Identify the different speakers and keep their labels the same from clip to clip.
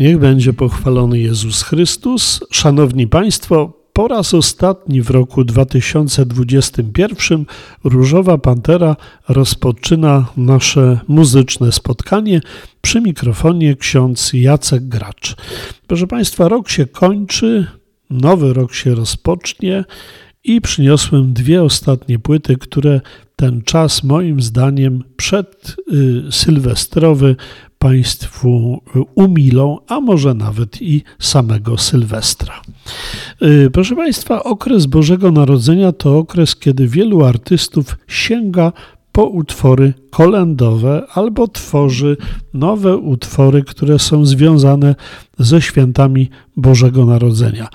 Speaker 1: Niech będzie pochwalony Jezus Chrystus. Szanowni Państwo, po raz ostatni w roku 2021 Różowa Pantera rozpoczyna nasze muzyczne spotkanie przy mikrofonie ksiądz Jacek Gracz. Proszę Państwa, rok się kończy, nowy rok się rozpocznie i przyniosłem dwie ostatnie płyty, które ten czas moim zdaniem przed y, sylwestrowy Państwu umilą, a może nawet i samego Sylwestra. Y, proszę Państwa, okres Bożego Narodzenia to okres, kiedy wielu artystów sięga po utwory kolendowe albo tworzy nowe utwory, które są związane ze świętami Bożego Narodzenia.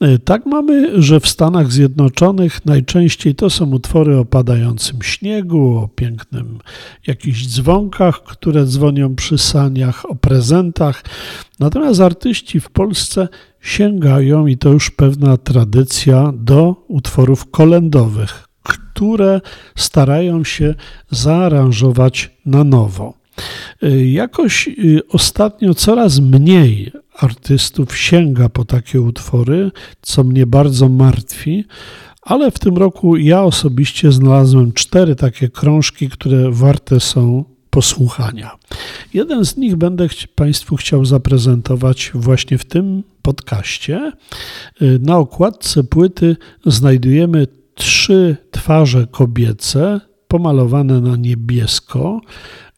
Speaker 1: E, tak mamy, że w Stanach Zjednoczonych najczęściej to są utwory o padającym śniegu, o pięknym jakichś dzwonkach, które dzwonią przy saniach, o prezentach. Natomiast artyści w Polsce sięgają, i to już pewna tradycja, do utworów kolendowych, które starają się zaaranżować na nowo. Y, jakoś y, ostatnio coraz mniej artystów sięga po takie utwory, co mnie bardzo martwi, ale w tym roku ja osobiście znalazłem cztery takie krążki, które warte są posłuchania. Jeden z nich będę Państwu chciał zaprezentować właśnie w tym podcaście. Y, na okładce płyty znajdujemy trzy twarze kobiece pomalowane na niebiesko.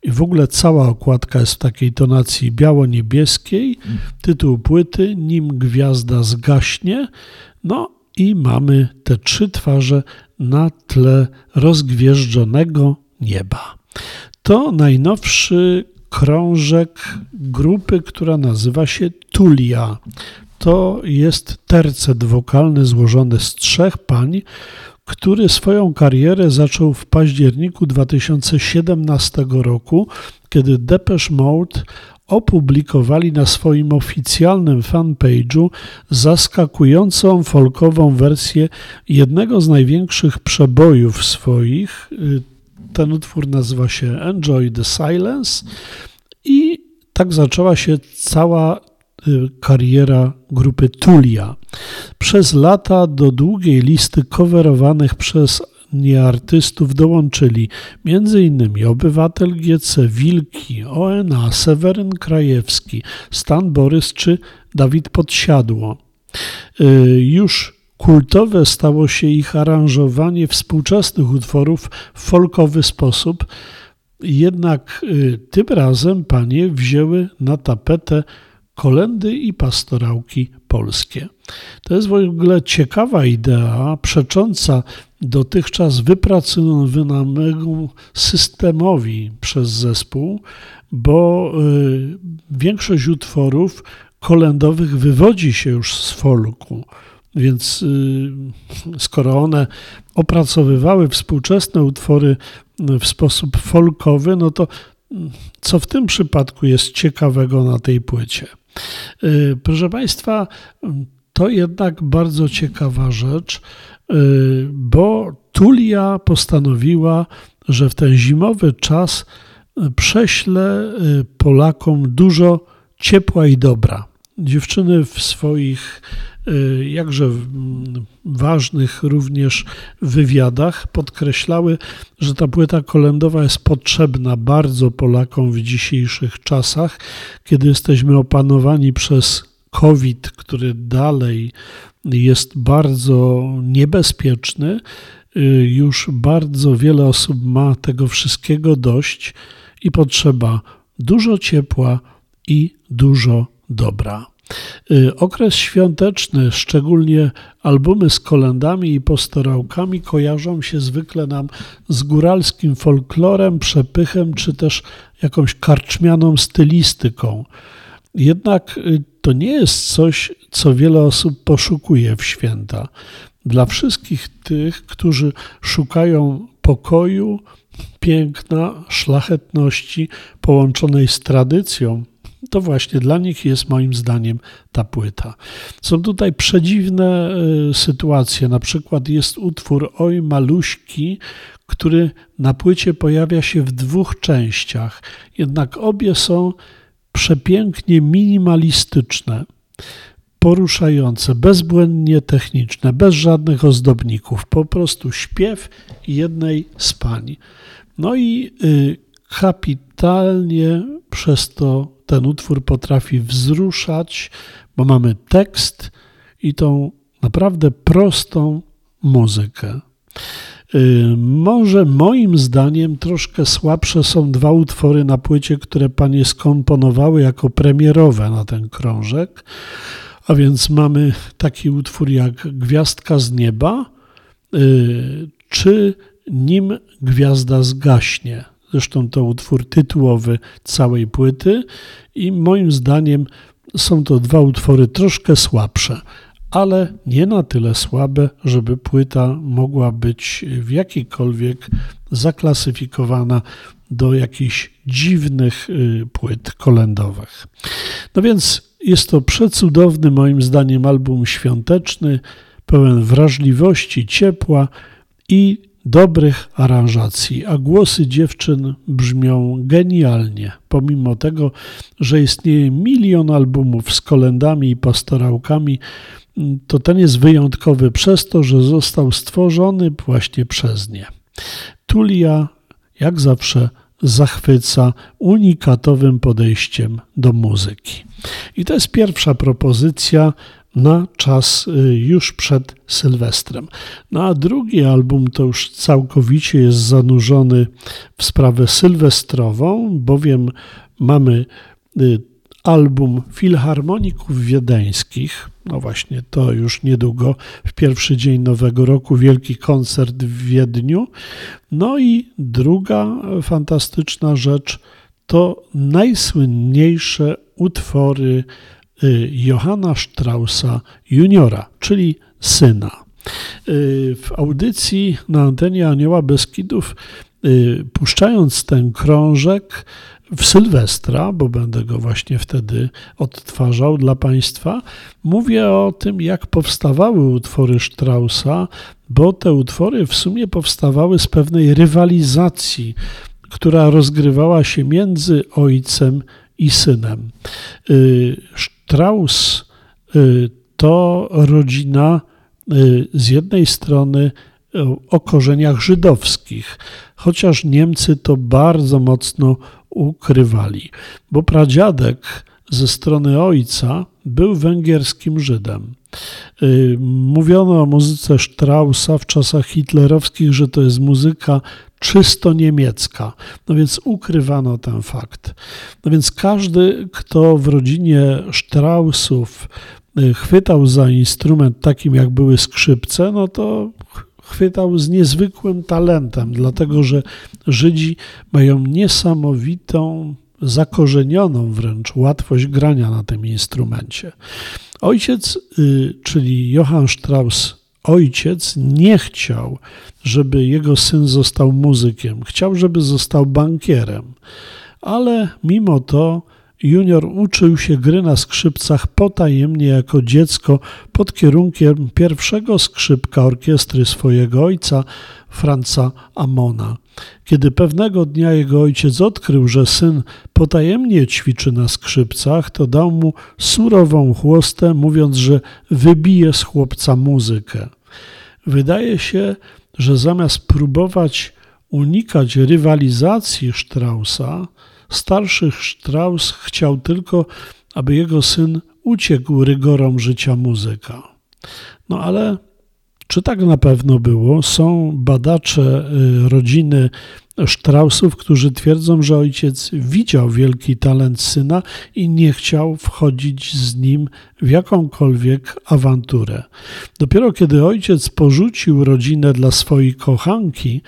Speaker 1: I w ogóle cała okładka jest w takiej tonacji biało-niebieskiej. Tytuł płyty Nim gwiazda zgaśnie. No i mamy te trzy twarze na tle rozgwieżdżonego nieba. To najnowszy krążek grupy, która nazywa się Tulia. To jest tercet wokalny złożony z trzech pań, który swoją karierę zaczął w październiku 2017 roku, kiedy Depeche Mode opublikowali na swoim oficjalnym fanpage'u zaskakującą folkową wersję jednego z największych przebojów swoich. Ten utwór nazywa się Enjoy the Silence i tak zaczęła się cała Y, kariera grupy Tulia. Przez lata do długiej listy coverowanych przez nie artystów dołączyli m.in. Obywatel GC, Wilki, ONA, Seweryn Krajewski, Stan Borys czy Dawid Podsiadło. Y, już kultowe stało się ich aranżowanie współczesnych utworów w folkowy sposób, jednak y, tym razem panie wzięły na tapetę kolendy i pastorałki polskie. To jest w ogóle ciekawa idea, przecząca dotychczas wypracowanemu systemowi przez zespół, bo y, większość utworów kolendowych wywodzi się już z folku. Więc y, skoro one opracowywały współczesne utwory w sposób folkowy, no to co w tym przypadku jest ciekawego na tej płycie? Y, proszę Państwa, to jednak bardzo ciekawa rzecz, y, bo Tulia postanowiła, że w ten zimowy czas y, prześle Polakom dużo ciepła i dobra. Dziewczyny w swoich jakże ważnych również wywiadach podkreślały, że ta płyta kolendowa jest potrzebna bardzo Polakom w dzisiejszych czasach, kiedy jesteśmy opanowani przez COVID, który dalej jest bardzo niebezpieczny. Już bardzo wiele osób ma tego wszystkiego dość i potrzeba dużo ciepła i dużo dobra. Y, okres świąteczny, szczególnie albumy z kolendami i postorałkami, kojarzą się zwykle nam z góralskim folklorem, przepychem czy też jakąś karczmianą stylistyką. Jednak y, to nie jest coś, co wiele osób poszukuje w święta. Dla wszystkich tych, którzy szukają pokoju, piękna, szlachetności połączonej z tradycją, to właśnie dla nich jest moim zdaniem ta płyta. Są tutaj przedziwne y, sytuacje. Na przykład jest utwór Oj Maluśki, który na płycie pojawia się w dwóch częściach, jednak obie są przepięknie minimalistyczne, poruszające, bezbłędnie techniczne, bez żadnych ozdobników, po prostu śpiew jednej z pań. No i y, kapitalnie przez to ten utwór potrafi wzruszać, bo mamy tekst i tą naprawdę prostą muzykę. Y, może moim zdaniem troszkę słabsze są dwa utwory na płycie, które panie skomponowały jako premierowe na ten krążek. A więc mamy taki utwór jak Gwiazdka z nieba, y, czy Nim gwiazda zgaśnie. Zresztą to utwór tytułowy całej płyty i moim zdaniem są to dwa utwory troszkę słabsze, ale nie na tyle słabe, żeby płyta mogła być w jakikolwiek zaklasyfikowana do jakichś dziwnych y, płyt kolendowych. No więc jest to przecudowny moim zdaniem album świąteczny, pełen wrażliwości, ciepła i dobrych aranżacji, a głosy dziewczyn brzmią genialnie, pomimo tego, że istnieje milion albumów z kolendami i pastorałkami, to ten jest wyjątkowy przez to, że został stworzony właśnie przez nie. Tulia, jak zawsze, zachwyca unikatowym podejściem do muzyki. I to jest pierwsza propozycja na czas y, już przed Sylwestrem. No a drugi album to już całkowicie jest zanurzony w sprawę sylwestrową, bowiem mamy y, album Filharmoników Wiedeńskich. No właśnie, to już niedługo, w pierwszy dzień Nowego Roku, wielki koncert w Wiedniu. No i druga fantastyczna rzecz to najsłynniejsze utwory Johanna Straussa juniora, czyli syna. Y, w audycji na antenie Anioła Beskidów, y, puszczając ten krążek w Sylwestra, bo będę go właśnie wtedy odtwarzał dla Państwa, mówię o tym, jak powstawały utwory Straussa, bo te utwory w sumie powstawały z pewnej rywalizacji, która rozgrywała się między ojcem i synem. Strauss y, to rodzina y, z jednej strony y, o korzeniach żydowskich, chociaż Niemcy to bardzo mocno ukrywali, bo pradziadek ze strony ojca był węgierskim Żydem. Mówiono o muzyce Straussa w czasach hitlerowskich, że to jest muzyka czysto niemiecka. No więc ukrywano ten fakt. No więc każdy, kto w rodzinie Straussów y, chwytał za instrument takim, jak były skrzypce, no to chwytał z niezwykłym talentem, dlatego że Żydzi mają niesamowitą, zakorzenioną wręcz łatwość grania na tym instrumencie. Ojciec, y, czyli Johann Strauss ojciec nie chciał, żeby jego syn został muzykiem. Chciał, żeby został bankierem. Ale mimo to junior uczył się gry na skrzypcach potajemnie jako dziecko pod kierunkiem pierwszego skrzypka orkiestry swojego ojca, Franca Amona. Kiedy pewnego dnia jego ojciec odkrył, że syn potajemnie ćwiczy na skrzypcach, to dał mu surową chłostę, mówiąc, że wybije z chłopca muzykę. Wydaje się, że zamiast próbować unikać rywalizacji Straussa, starszy Strauss chciał tylko, aby jego syn uciekł rygorom życia muzyka. No ale czy tak na pewno było? Są badacze y, rodziny Straussów, którzy twierdzą, że ojciec widział wielki talent syna i nie chciał wchodzić z nim w jakąkolwiek awanturę. Dopiero kiedy ojciec porzucił rodzinę dla swojej kochanki,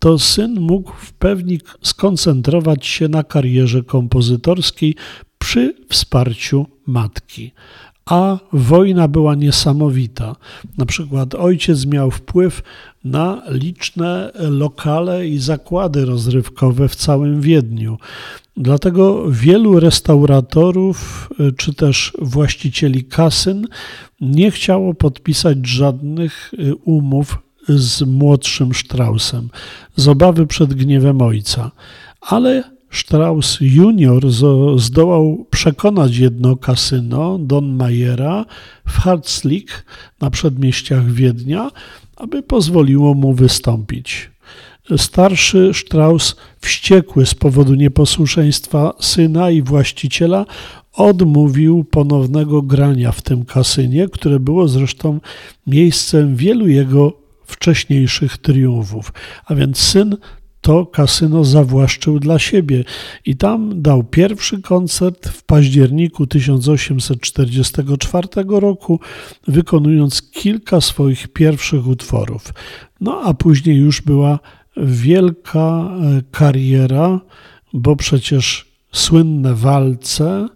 Speaker 1: to syn mógł w pełni skoncentrować się na karierze kompozytorskiej, przy wsparciu matki. A wojna była niesamowita. Na przykład ojciec miał wpływ na liczne lokale i zakłady rozrywkowe w całym Wiedniu. Dlatego wielu restauratorów czy też właścicieli kasyn nie chciało podpisać żadnych umów z młodszym Straussem z obawy przed gniewem ojca. Ale Strauss junior zdołał przekonać jedno kasyno Don Mayera w Harzlik na przedmieściach Wiednia, aby pozwoliło mu wystąpić. Starszy Strauss, wściekły z powodu nieposłuszeństwa syna i właściciela, odmówił ponownego grania w tym kasynie, które było zresztą miejscem wielu jego wcześniejszych triumfów. A więc syn to kasyno zawłaszczył dla siebie i tam dał pierwszy koncert w październiku 1844 roku, wykonując kilka swoich pierwszych utworów. No a później już była wielka e, kariera, bo przecież słynne walce,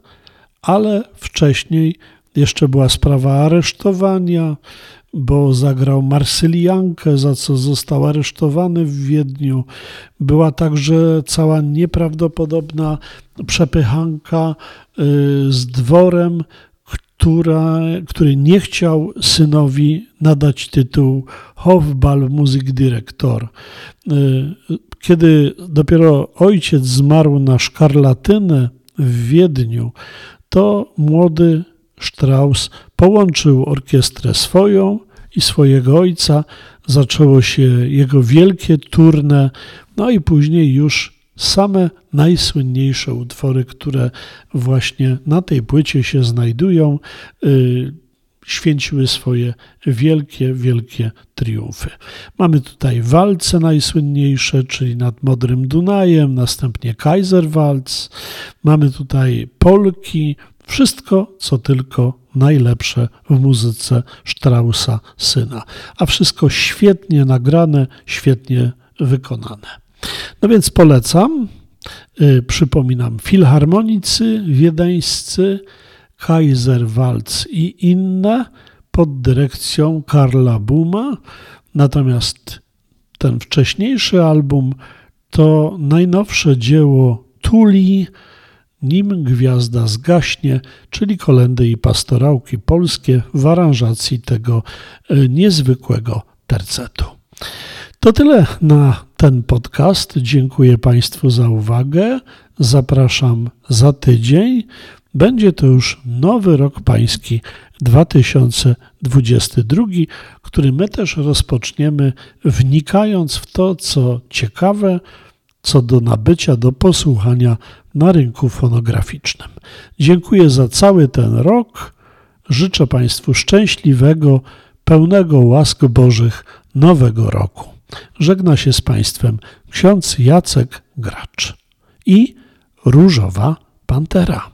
Speaker 1: ale wcześniej jeszcze była sprawa aresztowania, bo zagrał Marsyliankę, za co został aresztowany w Wiedniu. Była także cała nieprawdopodobna przepychanka y, z dworem, która, który nie chciał synowi nadać tytuł Hofball Musikdirektor. Y, kiedy dopiero ojciec zmarł na szkarlatynę w Wiedniu, to młody Strauss połączył orkiestrę swoją i swojego ojca. Zaczęło się jego wielkie turne, no i później już same najsłynniejsze utwory, które właśnie na tej płycie się znajdują, yy, święciły swoje wielkie, wielkie triumfy. Mamy tutaj walce najsłynniejsze, czyli nad Modrym Dunajem, następnie Kaiserwalz, mamy tutaj Polki, wszystko, co tylko najlepsze w muzyce Straussa syna. A wszystko świetnie nagrane, świetnie wykonane. No więc polecam. Y, przypominam, filharmonicy wiedeńscy, Kaiserwalz i inne pod dyrekcją Karla Buma. Natomiast ten wcześniejszy album to najnowsze dzieło Tuli, nim gwiazda zgaśnie, czyli kolendy i pastorałki polskie w aranżacji tego e, niezwykłego tercetu. To tyle na ten podcast. Dziękuję Państwu za uwagę. Zapraszam za tydzień. Będzie to już nowy rok pański 2022, który my też rozpoczniemy wnikając w to, co ciekawe, co do nabycia, do posłuchania na rynku fonograficznym. Dziękuję za cały ten rok. Życzę Państwu szczęśliwego, pełnego łask Bożych nowego roku. Żegna się z Państwem ksiądz Jacek Gracz i Różowa Pantera.